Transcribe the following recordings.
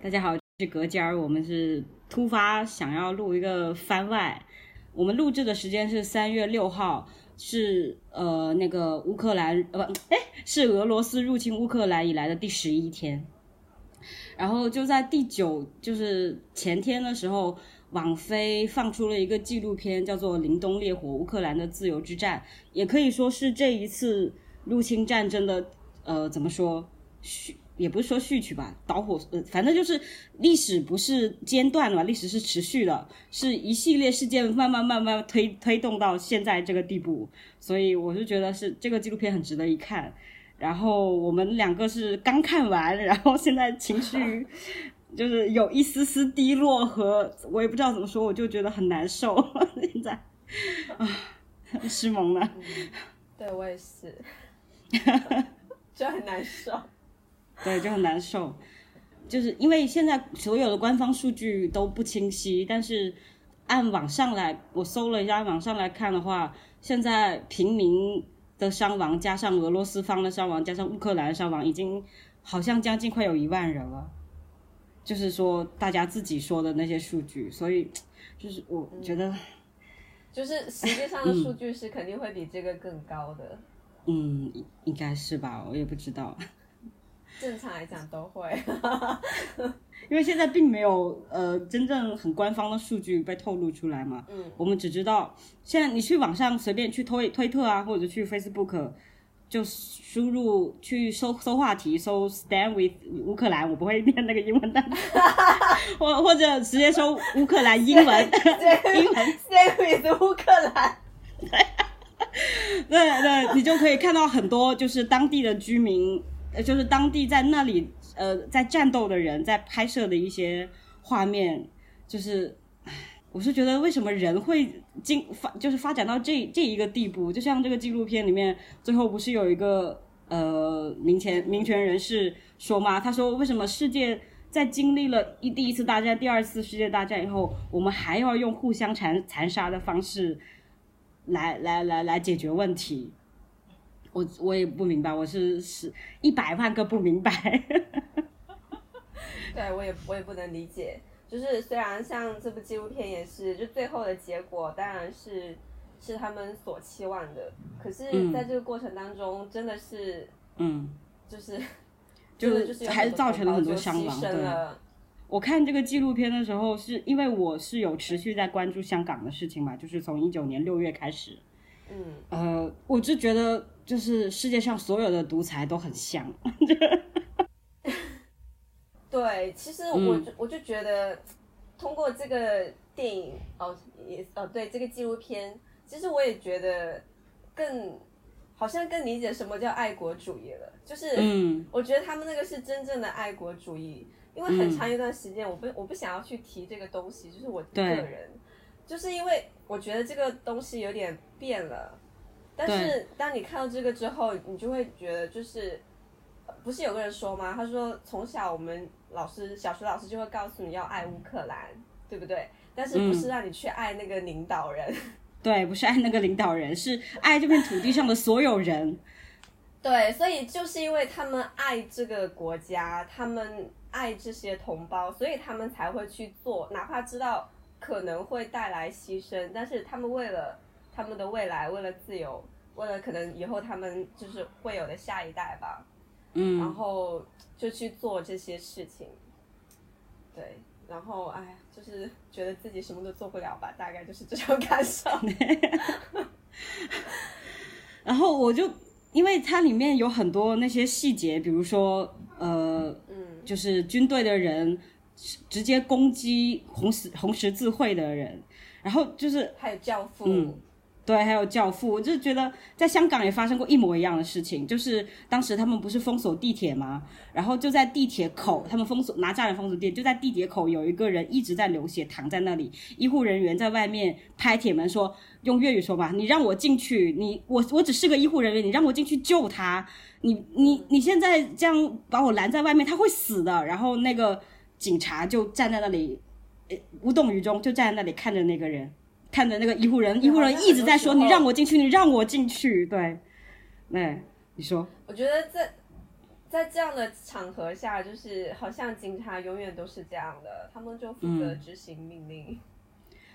大家好，是隔间儿，我们是突发想要录一个番外。我们录制的时间是三月六号，是呃那个乌克兰呃不哎是俄罗斯入侵乌克兰以来的第十一天。然后就在第九，就是前天的时候，网飞放出了一个纪录片，叫做《凛冬烈火：乌克兰的自由之战》，也可以说是这一次入侵战争的呃怎么说嘘，也不是说序曲吧，导火呃反正就是历史不是间断的嘛，历史是持续的，是一系列事件慢慢慢慢推推动到现在这个地步，所以我是觉得是这个纪录片很值得一看。然后我们两个是刚看完，然后现在情绪 就是有一丝丝低落和我也不知道怎么说，我就觉得很难受。现在啊，失萌了。对我也是，就很难受。对，就很难受。就是因为现在所有的官方数据都不清晰，但是按网上来，我搜了一下，按网上来看的话，现在平民。的伤亡加上俄罗斯方的伤亡加上乌克兰的伤亡，已经好像将近快有一万人了。就是说大家自己说的那些数据，所以就是我觉得，就是实际上的数据是肯定会比这个更高的。嗯，应该是吧，我也不知道。正常来讲都会。因为现在并没有呃真正很官方的数据被透露出来嘛，嗯，我们只知道现在你去网上随便去推推特啊，或者去 Facebook 就输入去搜搜话题，搜 Stand with 乌克兰，我不会念那个英文单词，或或者直接搜乌克兰英文，英文。Stand with 乌克兰，对对，你就可以看到很多就是当地的居民，呃，就是当地在那里。呃，在战斗的人在拍摄的一些画面，就是，我是觉得为什么人会进发，就是发展到这这一个地步？就像这个纪录片里面，最后不是有一个呃民权民权人士说吗？他说，为什么世界在经历了一第一次大战、第二次世界大战以后，我们还要用互相残残杀的方式来来来来解决问题？我我也不明白，我是是一百万个不明白。对我也我也不能理解，就是虽然像这部纪录片也是，就最后的结果当然是是他们所期望的，可是在这个过程当中真的是，嗯，就是。就是还是造成了很多伤亡。对，我看这个纪录片的时候，是因为我是有持续在关注香港的事情嘛，就是从一九年六月开始，嗯，呃，我就觉得就是世界上所有的独裁都很像。对，其实我就我就觉得，通过这个电影哦，也哦对这个纪录片，其实我也觉得更好像更理解什么叫爱国主义了。就是，嗯，我觉得他们那个是真正的爱国主义，因为很长一段时间，我不我不想要去提这个东西，就是我个人，就是因为我觉得这个东西有点变了。但是当你看到这个之后，你就会觉得就是。不是有个人说吗？他说从小我们老师小学老师就会告诉你要爱乌克兰，对不对？但是不是让你去爱那个领导人？对，不是爱那个领导人，是爱这片土地上的所有人。对，所以就是因为他们爱这个国家，他们爱这些同胞，所以他们才会去做，哪怕知道可能会带来牺牲，但是他们为了他们的未来，为了自由，为了可能以后他们就是会有的下一代吧。嗯，然后就去做这些事情，对，然后哎，就是觉得自己什么都做不了吧，大概就是这种感受。然后我就因为它里面有很多那些细节，比如说呃，嗯，就是军队的人直接攻击红十红十字会的人，然后就是还有教父。对，还有教父，我就觉得在香港也发生过一模一样的事情，就是当时他们不是封锁地铁吗？然后就在地铁口，他们封锁拿炸弹封锁地，就在地铁口有一个人一直在流血，躺在那里，医护人员在外面拍铁门说，用粤语说吧，你让我进去，你我我只是个医护人员，你让我进去救他，你你你现在这样把我拦在外面，他会死的。然后那个警察就站在那里，无动于衷，就站在那里看着那个人。看着那个医护人，医护人一直在说：“你让我进去，你让我进去。”对，哎，你说？我觉得在在这样的场合下，就是好像警察永远都是这样的，他们就负责执行命令。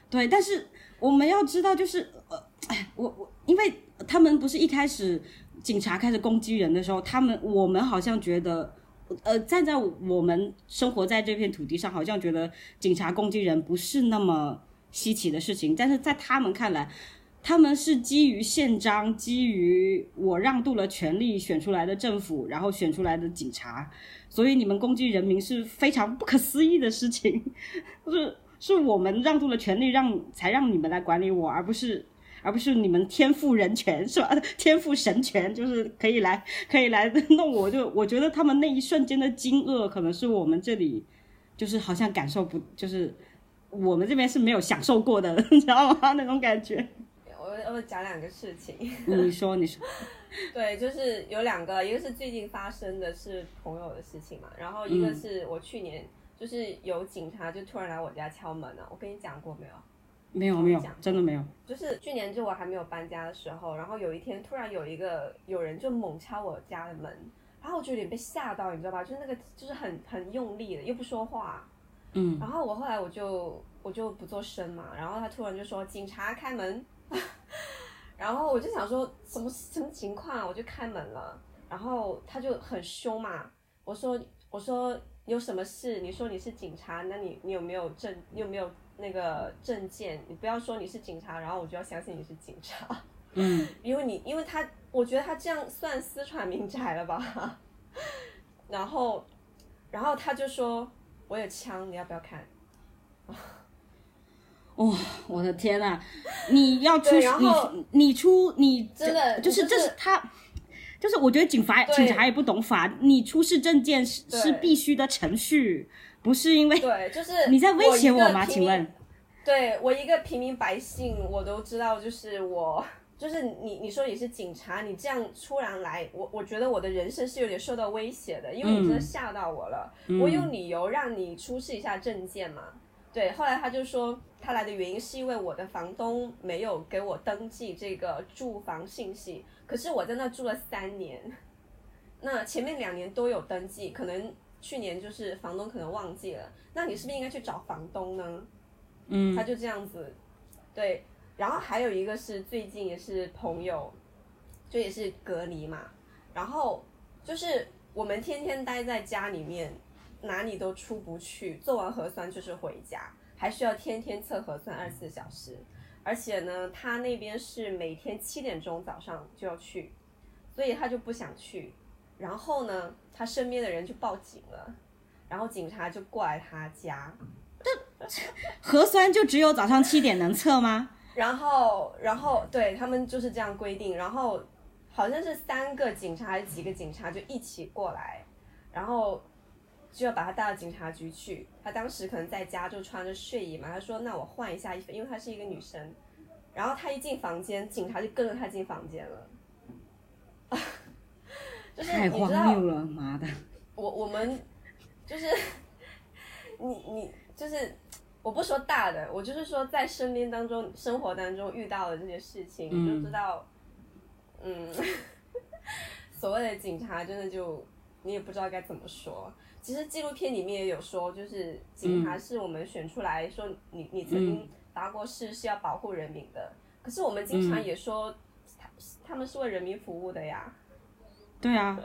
对，但是我们要知道，就是呃，哎，我我，因为他们不是一开始警察开始攻击人的时候，他们我们好像觉得，呃，站在我们生活在这片土地上，好像觉得警察攻击人不是那么稀奇的事情，但是在他们看来，他们是基于宪章，基于我让渡了权力选出来的政府，然后选出来的警察，所以你们攻击人民是非常不可思议的事情，是。是我们让渡了权利，让才让你们来管理我，而不是而不是你们天赋人权是吧？天赋神权就是可以来可以来弄我，就我觉得他们那一瞬间的惊愕，可能是我们这里就是好像感受不，就是我们这边是没有享受过的，你知道吗？那种感觉。我我讲两个事情。你说你说。对，就是有两个，一个是最近发生的是朋友的事情嘛，然后一个是我去年。就是有警察就突然来我家敲门了，我跟你讲过没有？没有没有，真的没有。就是去年就我还没有搬家的时候，然后有一天突然有一个有人就猛敲我家的门，然后我就有点被吓到，你知道吧？就是那个就是很很用力的，又不说话。嗯。然后我后来我就我就不做声嘛，然后他突然就说警察开门，然后我就想说什么什么情况，我就开门了，然后他就很凶嘛，我说我说。有什么事？你说你是警察，那你你有没有证？你有没有那个证件？你不要说你是警察，然后我就要相信你是警察。嗯，因为你，因为他，我觉得他这样算私闯民宅了吧？然后，然后他就说我有枪，你要不要看？哇，我的天呐！你要出你你出你真的就是这是他。就是我觉得警察警察也不懂法，你出示证件是是必须的程序，不是因为对，就是你在威胁我吗？请问，对我一个平民百姓，我都知道，就是我就是你，你说你是警察，你这样突然来，我我觉得我的人生是有点受到威胁的，因为你真的吓到我了，我有理由让你出示一下证件嘛。对，后来他就说他来的原因是因为我的房东没有给我登记这个住房信息。可是我在那住了三年，那前面两年都有登记，可能去年就是房东可能忘记了，那你是不是应该去找房东呢？嗯，他就这样子，对，然后还有一个是最近也是朋友，就也是隔离嘛，然后就是我们天天待在家里面，哪里都出不去，做完核酸就是回家，还需要天天测核酸二十四小时。而且呢，他那边是每天七点钟早上就要去，所以他就不想去。然后呢，他身边的人就报警了，然后警察就过来他家。这 核酸就只有早上七点能测吗？然后，然后对他们就是这样规定。然后好像是三个警察还是几个警察就一起过来，然后。就要把他带到警察局去。他当时可能在家就穿着睡衣嘛，他说：“那我换一下衣服，因为她是一个女生。”然后他一进房间，警察就跟着他进房间了。就是太荒谬了，妈的！我我们就是 你你就是我不说大的，我就是说在身边当中生活当中遇到的这些事情，你就知道，嗯，所谓的警察真的就你也不知道该怎么说。其实纪录片里面也有说，就是警察是我们选出来说，你你曾经发过誓是要保护人民的。可是我们经常也说，他他们是为人民服务的呀。对啊，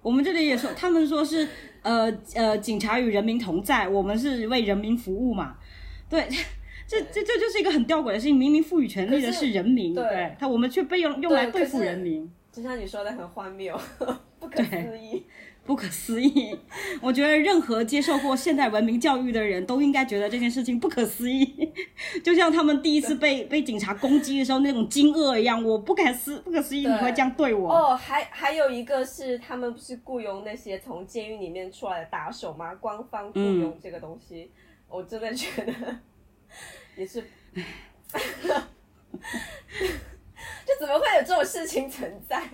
我们这里也说，他们说是呃呃，警察与人民同在，我们是为人民服务嘛。对，这这这就是一个很吊诡的事情，明明赋予权力的是人民，对他我们却被用用来对付人民。就像你说的，很荒谬，不可思议。不可思议，我觉得任何接受过现代文明教育的人都应该觉得这件事情不可思议，就像他们第一次被被警察攻击的时候那种惊愕一样。我不敢思不可思议你会这样对我。哦，还还有一个是他们不是雇佣那些从监狱里面出来的打手吗？官方雇佣这个东西，我真的觉得 也是，就怎么会有这种事情存在？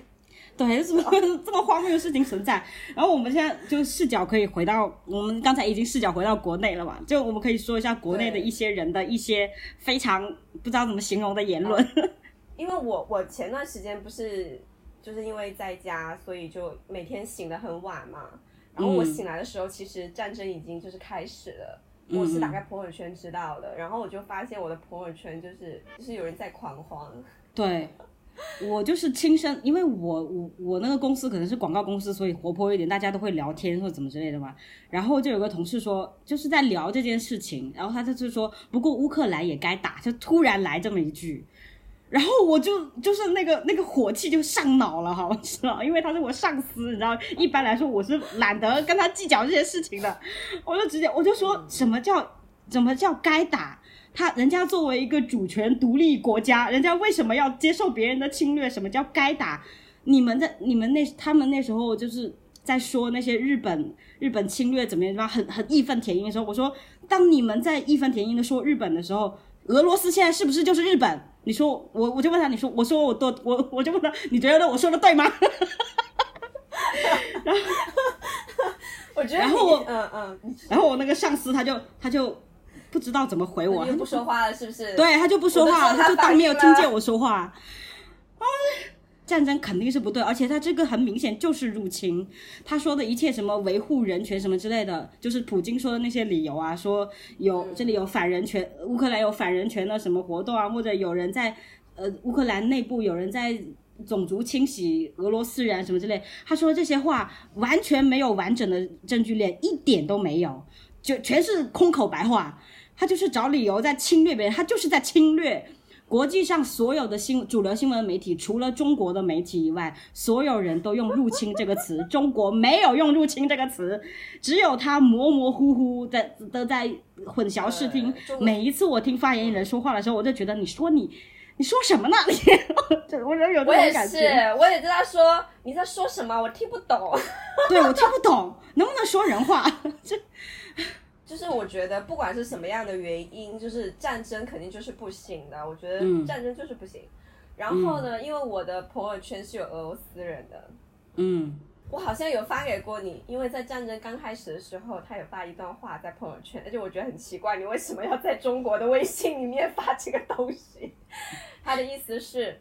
对，怎么会这么荒谬的事情存在？然后我们现在就视角可以回到我们刚才已经视角回到国内了嘛？就我们可以说一下国内的一些人的一些非常不知道怎么形容的言论。因为我我前段时间不是就是因为在家，所以就每天醒得很晚嘛。然后我醒来的时候，其实战争已经就是开始了。我是打开朋友圈知道的，然后我就发现我的朋友圈就是就是有人在狂欢。对，我就是亲身，因为我我我那个公司可能是广告公司，所以活泼一点，大家都会聊天或者怎么之类的嘛。然后就有个同事说，就是在聊这件事情，然后他就是说，不过乌克兰也该打，就突然来这么一句。然后我就就是那个那个火气就上脑了，好知道，因为他是我上司，你知道，一般来说我是懒得跟他计较这些事情的，我就直接我就说什么叫怎么叫该打他，人家作为一个主权独立国家，人家为什么要接受别人的侵略？什么叫该打？你们在你们那他们那时候就是在说那些日本日本侵略怎么样怎么样，很很义愤填膺的时候，我说当你们在义愤填膺的说日本的时候，俄罗斯现在是不是就是日本？你说我，我就问他，你说，我说我多，我我就问他，你觉得我说的对吗？然后，我觉得，然后我，嗯嗯，然后我那个上司他就他就不知道怎么回我，他就不说话了，是不是？对他就不说话，他就当没有听见我说话。战争肯定是不对，而且他这个很明显就是入侵。他说的一切什么维护人权什么之类的，就是普京说的那些理由啊，说有这里有反人权，乌克兰有反人权的什么活动啊，或者有人在呃乌克兰内部有人在种族清洗俄罗斯人什么之类。他说这些话完全没有完整的证据链，一点都没有，就全是空口白话。他就是找理由在侵略别人，他就是在侵略。国际上所有的新主流新闻媒体，除了中国的媒体以外，所有人都用“入侵”这个词，中国没有用“入侵”这个词，只有他模模糊糊的都在混淆视听。每一次我听发言人说话的时候，我就觉得你说你你说什么呢？你 我有有这种感觉。我也是，我也知道说你在说什么，我听不懂。对我听不懂，能不能说人话？这。就是我觉得不管是什么样的原因，就是战争肯定就是不行的。我觉得战争就是不行。然后呢，因为我的朋友圈是有俄罗斯人的，嗯，我好像有发给过你，因为在战争刚开始的时候，他有发一段话在朋友圈，而且我觉得很奇怪，你为什么要在中国的微信里面发这个东西？他的意思是，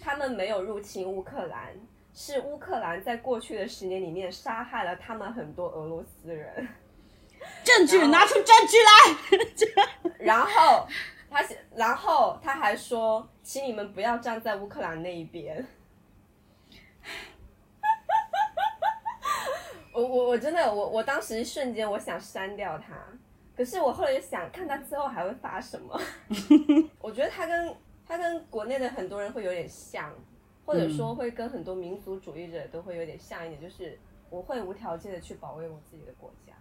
他们没有入侵乌克兰，是乌克兰在过去的十年里面杀害了他们很多俄罗斯人。证据拿出证据来，然后他，然后他还说，请你们不要站在乌克兰那一边。我我我真的我我当时瞬间我想删掉他，可是我后来想看他之后还会发什么。我觉得他跟他跟国内的很多人会有点像，或者说会跟很多民族主义者都会有点像一点，就是我会无条件的去保卫我自己的国家。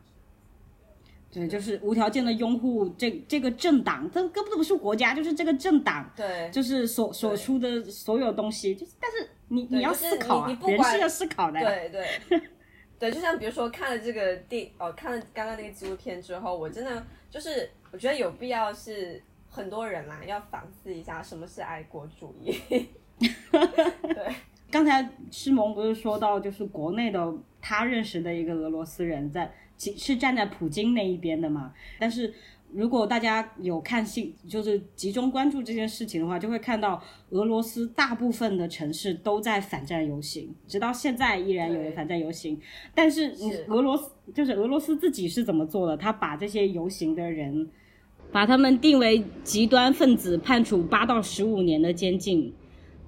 对，就是无条件的拥护这这个政党，这根本都不是国家，就是这个政党，对，就是所所出的所有东西，就是但是你你要思考啊，人是要思考的，对对 对，就像比如说看了这个电哦，看了刚刚那个纪录片之后，我真的就是我觉得有必要是很多人啦要反思一下什么是爱国主义。对，刚才诗萌不是说到就是国内的他认识的一个俄罗斯人在。是站在普京那一边的嘛？但是如果大家有看新，就是集中关注这件事情的话，就会看到俄罗斯大部分的城市都在反战游行，直到现在依然有人反战游行。但是俄罗斯就是俄罗斯自己是怎么做的？他把这些游行的人，把他们定为极端分子，判处八到十五年的监禁，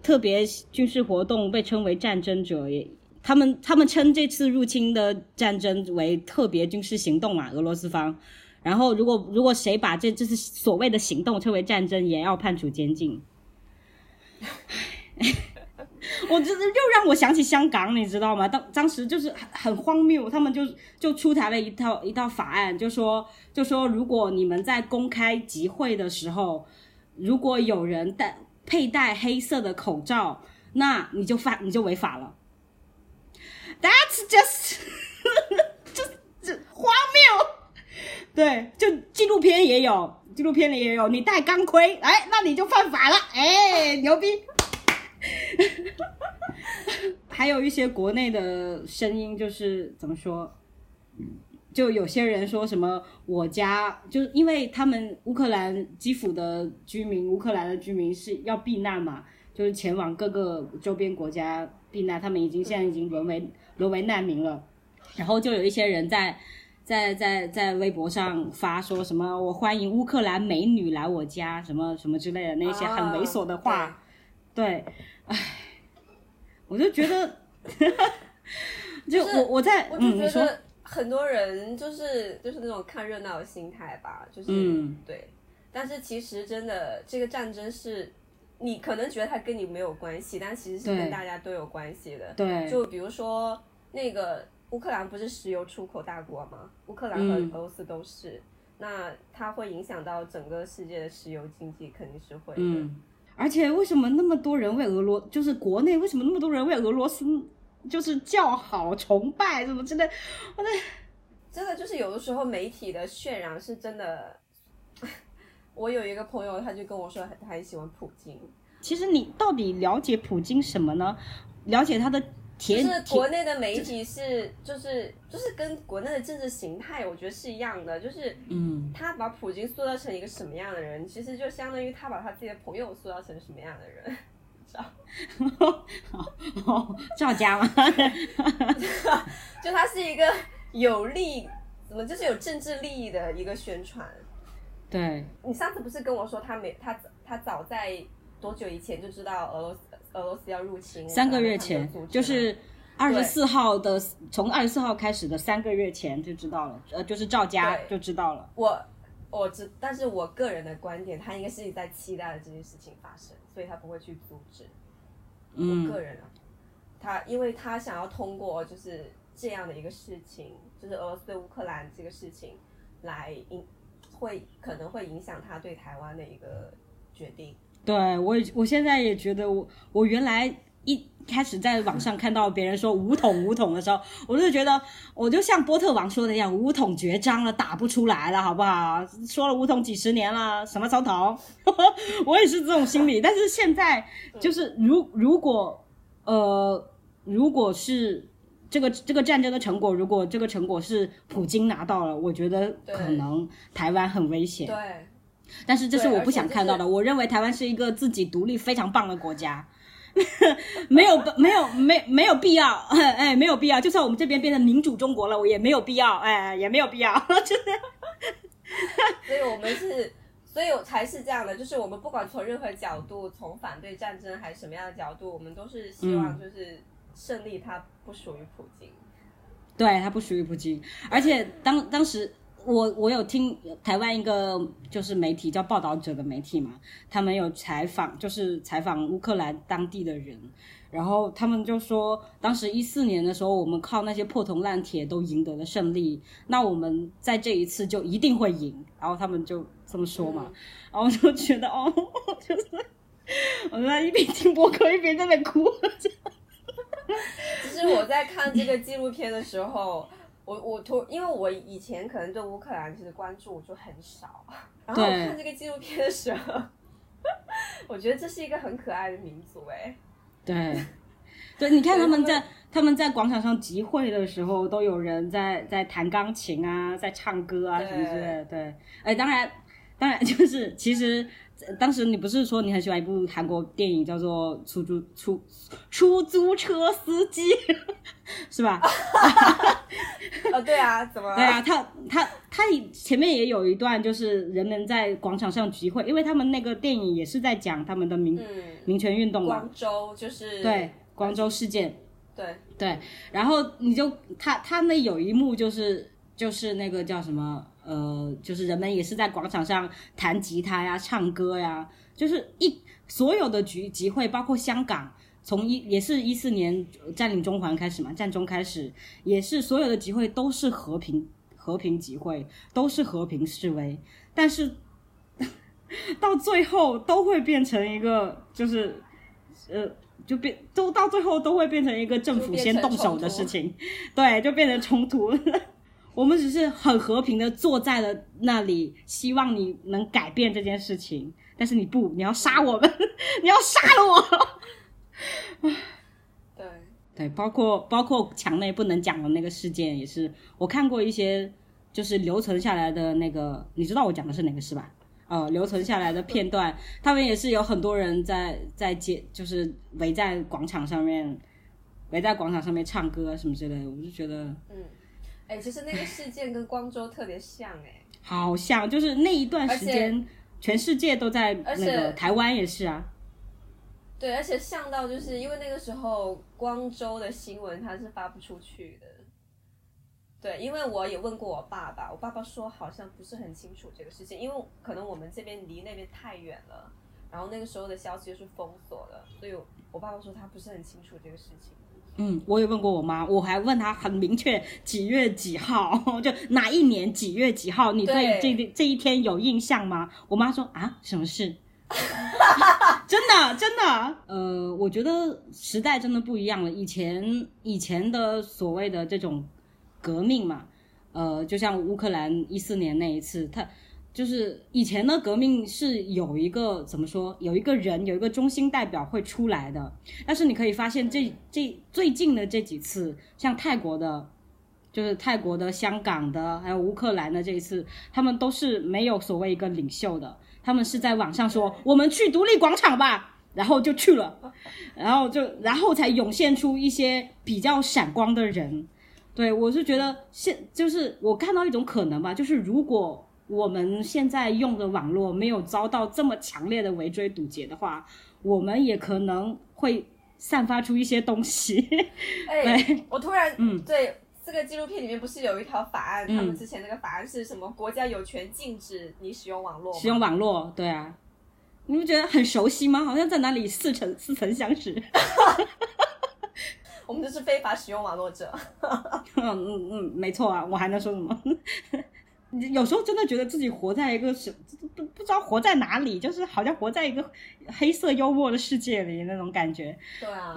特别军事活动被称为战争者也。他们他们称这次入侵的战争为特别军事行动嘛，俄罗斯方。然后如果如果谁把这这次所谓的行动称为战争，也要判处监禁。我这又让我想起香港，你知道吗？当当时就是很很荒谬，他们就就出台了一套一套法案，就说就说如果你们在公开集会的时候，如果有人戴佩戴黑色的口罩，那你就犯你就违法了。That's just，就就荒谬，对，就纪录片也有，纪录片里也有，你戴钢盔，哎，那你就犯法了，哎，牛逼。还有一些国内的声音，就是怎么说，就有些人说什么，我家就是因为他们乌克兰基辅的居民，乌克兰的居民是要避难嘛，就是前往各个周边国家。避难，他们已经现在已经沦为沦为难民了。然后就有一些人在在在在微博上发说什么我欢迎乌克兰美女来我家，什么什么之类的那些很猥琐的话。对，唉，我就觉得，就我我在我就觉得很多人就是就是那种看热闹的心态吧，就是对。但是其实真的这个战争是。你可能觉得它跟你没有关系，但其实是跟大家都有关系的。对，就比如说那个乌克兰不是石油出口大国吗？乌克兰和俄罗斯都是，那它会影响到整个世界的石油经济，肯定是会的。嗯，而且为什么那么多人为俄罗，就是国内为什么那么多人为俄罗斯就是叫好、崇拜什么之类？我的真的就是有的时候媒体的渲染是真的。我有一个朋友，他就跟我说，他很喜欢普京。其实你到底了解普京什么呢？了解他的铁？就是国内的媒体是，就是就是跟国内的政治形态，我觉得是一样的。就是嗯，他把普京塑造成一个什么样的人，其实就相当于他把他自己的朋友塑造成什么样的人？赵家吗？就他是一个有利，怎么就是有政治利益的一个宣传。对你上次不是跟我说他没他他早在多久以前就知道俄罗斯俄罗斯要入侵？三个月前，就是二十四号的，从二十四号开始的三个月前就知道了，呃，就是赵家就知道了。我我知，但是我个人的观点，他应该是在期待这件事情发生，所以他不会去阻止。我个人啊，他因为他想要通过就是这样的一个事情，就是俄罗斯对乌克兰这个事情来引。会可能会影响他对台湾的一个决定。对我，我现在也觉得，我我原来一开始在网上看到别人说五统五统的时候，我就觉得，我就像波特王说的一样，五统绝章了，打不出来了，好不好？说了五统几十年了，什么总统？我也是这种心理。但是现在就是，如如果呃，如果是。这个这个战争的成果，如果这个成果是普京拿到了，我觉得可能台湾很危险。对，但是这是我不想看到的。我认为台湾是一个自己独立非常棒的国家，没有 没有没没有必要，哎，没有必要。就算我们这边变成民主中国了，我也没有必要，哎，也没有必要，真的。所以我们是，所以才是这样的，就是我们不管从任何角度，从反对战争还是什么样的角度，我们都是希望就是。胜利，它不属于普京，对，它不属于普京。而且当当时，我我有听台湾一个就是媒体叫报道者的媒体嘛，他们有采访，就是采访乌克兰当地的人，然后他们就说，当时一四年的时候，我们靠那些破铜烂铁都赢得了胜利，那我们在这一次就一定会赢。然后他们就这么说嘛，然后我就觉得哦，就是我在一边听播客一边在那哭。其实我在看这个纪录片的时候，我我突因为我以前可能对乌克兰其实关注就很少，然后看这个纪录片的时候，我觉得这是一个很可爱的民族哎。对，对，你看他们在他们在广场上集会的时候，都有人在在弹钢琴啊，在唱歌啊什么之类的。对，哎，当然，当然就是其实。当时你不是说你很喜欢一部韩国电影叫做《出租出出租车司机》，是吧？哦，对啊，怎么？对啊，他他他前面也有一段，就是人们在广场上集会，因为他们那个电影也是在讲他们的民民权运动嘛。广州就是对广州事件，对对，然后你就他他那有一幕就是就是那个叫什么？呃，就是人们也是在广场上弹吉他呀、唱歌呀，就是一所有的集集会，包括香港，从一也是一四年占领中环开始嘛，战中开始，也是所有的集会都是和平和平集会，都是和平示威，但是 到最后都会变成一个，就是呃，就变都到最后都会变成一个政府先动手的事情，对，就变成冲突。我们只是很和平的坐在了那里，希望你能改变这件事情。但是你不，你要杀我们，你要杀了我。对对，包括包括墙内不能讲的那个事件，也是我看过一些，就是留存下来的那个，你知道我讲的是哪个是吧？呃，留存下来的片段，他们也是有很多人在在街，就是围在广场上面。围在广场上面唱歌什么之类的，我就觉得，嗯，哎，其实那个事件跟光州特别像，哎，好像就是那一段时间，全世界都在那个台湾也是啊。对，而且像到就是因为那个时候光州的新闻它是发不出去的。对，因为我也问过我爸爸，我爸爸说好像不是很清楚这个事情，因为可能我们这边离那边太远了，然后那个时候的消息又是封锁了，所以我爸爸说他不是很清楚这个事情。嗯，我也问过我妈，我还问她很明确几月几号，就哪一年几月几号，你对这这一天有印象吗？我妈说啊，什么事？真的真的，呃，我觉得时代真的不一样了。以前以前的所谓的这种革命嘛，呃，就像乌克兰一四年那一次，他就是以前的革命是有一个怎么说，有一个人有一个中心代表会出来的。但是你可以发现，这这最近的这几次，像泰国的，就是泰国的、香港的，还有乌克兰的这一次，他们都是没有所谓一个领袖的。他们是在网上说我们去独立广场吧，然后就去了，然后就然后才涌现出一些比较闪光的人。对我是觉得现就是我看到一种可能吧，就是如果我们现在用的网络没有遭到这么强烈的围追堵截的话，我们也可能会散发出一些东西。哎，我突然嗯对。这个纪录片里面不是有一条法案？他们之前那个法案是什么？国家有权禁止你使用网络。使用网络，对啊，你不觉得很熟悉吗？好像在哪里似曾似曾相识。我们就是非法使用网络者。嗯嗯嗯，没错啊，我还能说什么？有时候真的觉得自己活在一个什不不知道活在哪里，就是好像活在一个黑色幽默的世界里那种感觉。对啊，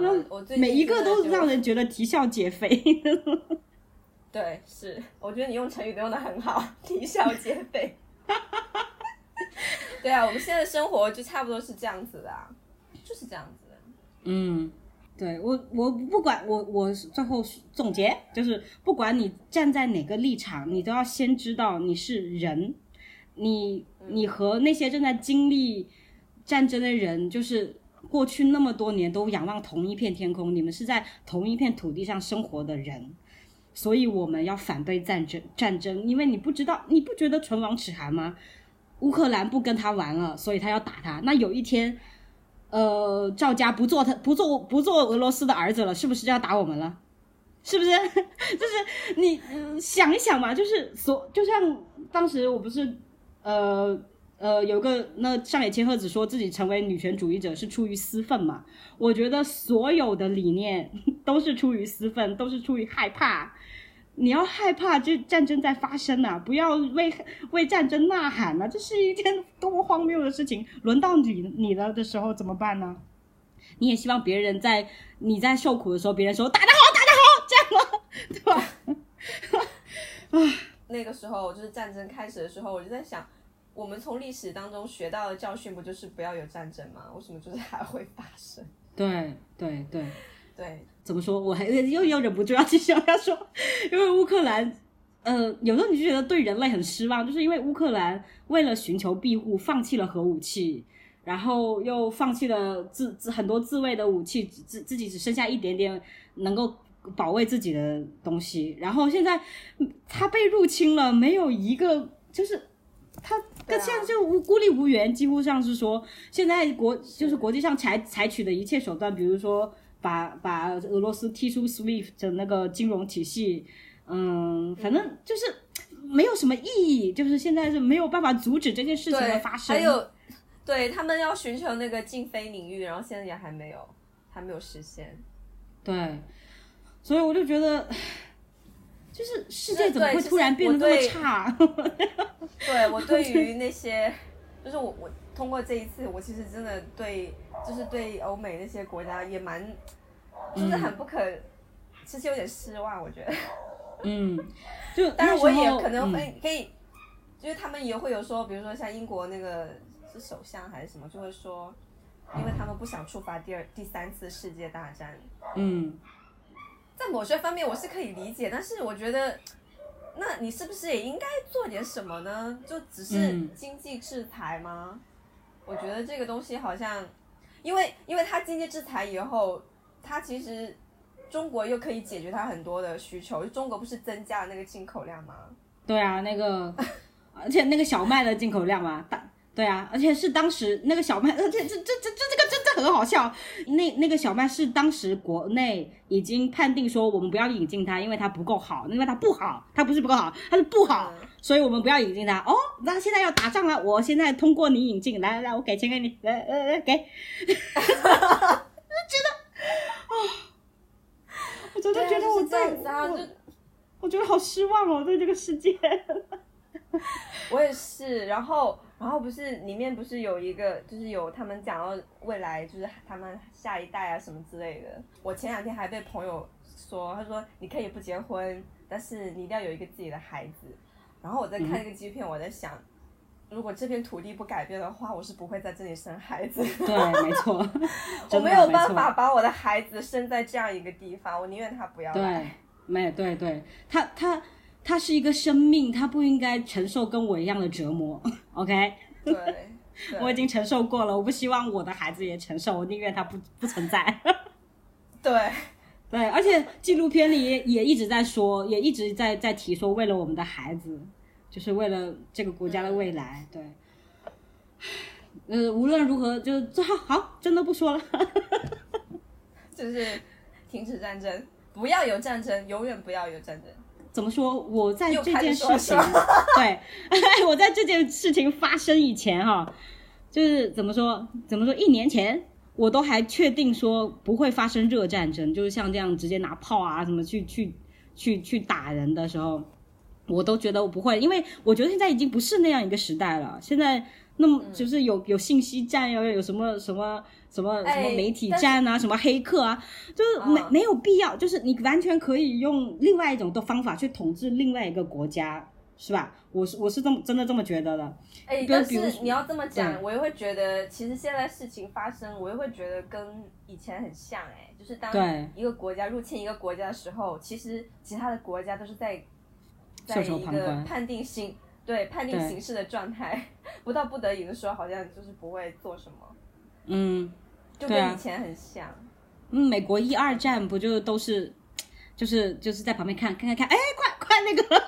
每一个都让人觉得啼笑皆非。对，是，我觉得你用成语都用的很好，啼笑皆非。对啊，我们现在生活就差不多是这样子的，就是这样子。嗯，对我，我不管我，我最后总结就是，不管你站在哪个立场，你都要先知道你是人，你你和那些正在经历战争的人，就是过去那么多年都仰望同一片天空，你们是在同一片土地上生活的人。所以我们要反对战争，战争，因为你不知道，你不觉得唇亡齿寒吗？乌克兰不跟他玩了，所以他要打他。那有一天，呃，赵家不做他不做不做俄罗斯的儿子了，是不是就要打我们了？是不是？就是你想一想嘛，就是所就像当时我不是呃呃有个那上野千鹤子说自己成为女权主义者是出于私愤嘛？我觉得所有的理念 都是出于私愤，都是出于害怕。你要害怕这战争在发生呐，不要为为战争呐喊呐，这是一件多么荒谬的事情！轮到你你了的时候怎么办呢？你也希望别人在你在受苦的时候，别人说打得好，打得好，这样吗？对吧？啊，那个时候就是战争开始的时候，我就在想，我们从历史当中学到的教训不就是不要有战争吗？为什么就是还会发生？对对对。对，怎么说？我还又又忍不住要继续要说，因为乌克兰，呃，有时候你就觉得对人类很失望，就是因为乌克兰为了寻求庇护，放弃了核武器，然后又放弃了自自很多自卫的武器，自自己只剩下一点点能够保卫自己的东西，然后现在他被入侵了，没有一个就是他现在就无孤立无援，几乎上是说现在国就是国际上采采取的一切手段，比如说。把把俄罗斯踢出 SWIFT 的那个金融体系，嗯，反正就是没有什么意义，就是现在是没有办法阻止这件事情的发生。还有，对他们要寻求那个禁飞领域，然后现在也还没有，还没有实现。对，所以我就觉得，就是世界怎么会突然变得这么差？对我对于那些，就是我我通过这一次，我其实真的对。就是对欧美那些国家也蛮，就是很不可，其实有点失望，我觉得。嗯，就 当然我也可能会可以，就是他们也会有说，比如说像英国那个是首相还是什么，就会说，因为他们不想触发第二、第三次世界大战。嗯，在某些方面我是可以理解，但是我觉得，那你是不是也应该做点什么呢？就只是经济制裁吗？我觉得这个东西好像。因为，因为他经济制裁以后，他其实中国又可以解决它很多的需求。中国不是增加了那个进口量吗？对啊，那个，而且那个小麦的进口量嘛，大。对啊，而且是当时那个小麦，而且这这这这这个真的很好笑。那那个小麦是当时国内已经判定说我们不要引进它，因为它不够好，因为它不好，它不是不够好，它是不好，所以我们不要引进它。哦，那现在要打仗了，我现在通过你引进，来来来，我给钱给你，来来来给。哈哈哈哈我觉得，哦，我真的觉得我在我我觉得好失望哦，对这个世界。我也是，然后。然后不是里面不是有一个，就是有他们讲到未来，就是他们下一代啊什么之类的。我前两天还被朋友说，他说你可以不结婚，但是你一定要有一个自己的孩子。然后我在看那个纪录片，我在想，如果这片土地不改变的话，我是不会在这里生孩子。对，没错，我没有办法把我的孩子生在这样一个地方，我宁愿他不要来。对，没对对，他他。它是一个生命，他不应该承受跟我一样的折磨。OK，对，我已经承受过了，我不希望我的孩子也承受，我宁愿他不不存在。对，对，而且纪录片里也也一直在说，也一直在在提说，为了我们的孩子，就是为了这个国家的未来。对，呃，无论如何，就这好好，真的不说了，就是停止战争，不要有战争，永远不要有战争。怎么说？我在这件事情，对，我在这件事情发生以前哈，就是怎么说？怎么说？一年前我都还确定说不会发生热战争，就是像这样直接拿炮啊什么去去去去打人的时候，我都觉得我不会，因为我觉得现在已经不是那样一个时代了。现在那么就是有有信息战，要有什么什么。什么什么媒体战啊，什么黑客啊，就是没没有必要，就是你完全可以用另外一种的方法去统治另外一个国家，是吧？我是我是这么真的这么觉得的。哎，但是你要这么讲，我也会觉得，其实现在事情发生，我也会觉得跟以前很像。哎，就是当一个国家入侵一个国家的时候，其实其他的国家都是在在一个判定形对判定形势的状态，不到不得已的时候，好像就是不会做什么。嗯。就跟以前很像，嗯，美国一二战不就都是，就是就是在旁边看看看看，哎，快快那个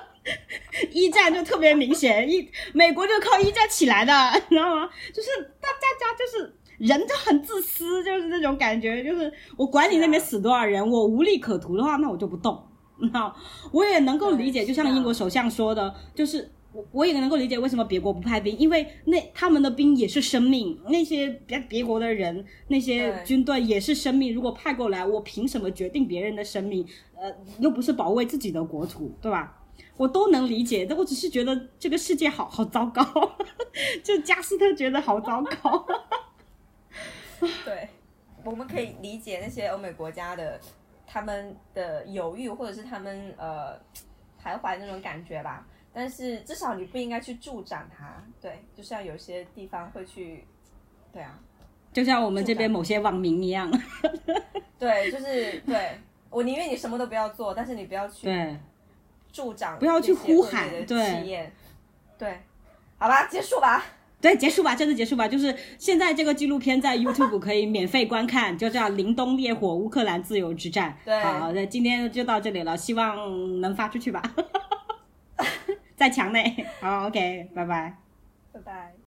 一战就特别明显，一美国就靠一战起来的，你知道吗？就是大家家就是人就很自私，就是那种感觉，就是我管你那边死多少人，我无利可图的话，那我就不动。那我也能够理解，就像英国首相说的，就是。我我也能够理解为什么别国不派兵，因为那他们的兵也是生命，那些别别国的人，那些军队也是生命。如果派过来，我凭什么决定别人的生命？呃，又不是保卫自己的国土，对吧？我都能理解，但我只是觉得这个世界好 好糟糕，就加斯特觉得好糟糕。对，我们可以理解那些欧美国家的他们的犹豫，或者是他们呃徘徊那种感觉吧。但是至少你不应该去助长它，对，就像有些地方会去，对啊，就像我们这边某些网民一样，对，就是对我宁愿你什么都不要做，但是你不要去助长，不要去呼喊，对，对，好吧，结束吧，对，结束吧，真的结束吧，就是现在这个纪录片在 YouTube 可以免费观看，就叫《凛冬烈火：乌克兰自由之战》。对，好，那今天就到这里了，希望能发出去吧。在墙内，好，OK，拜拜，拜拜。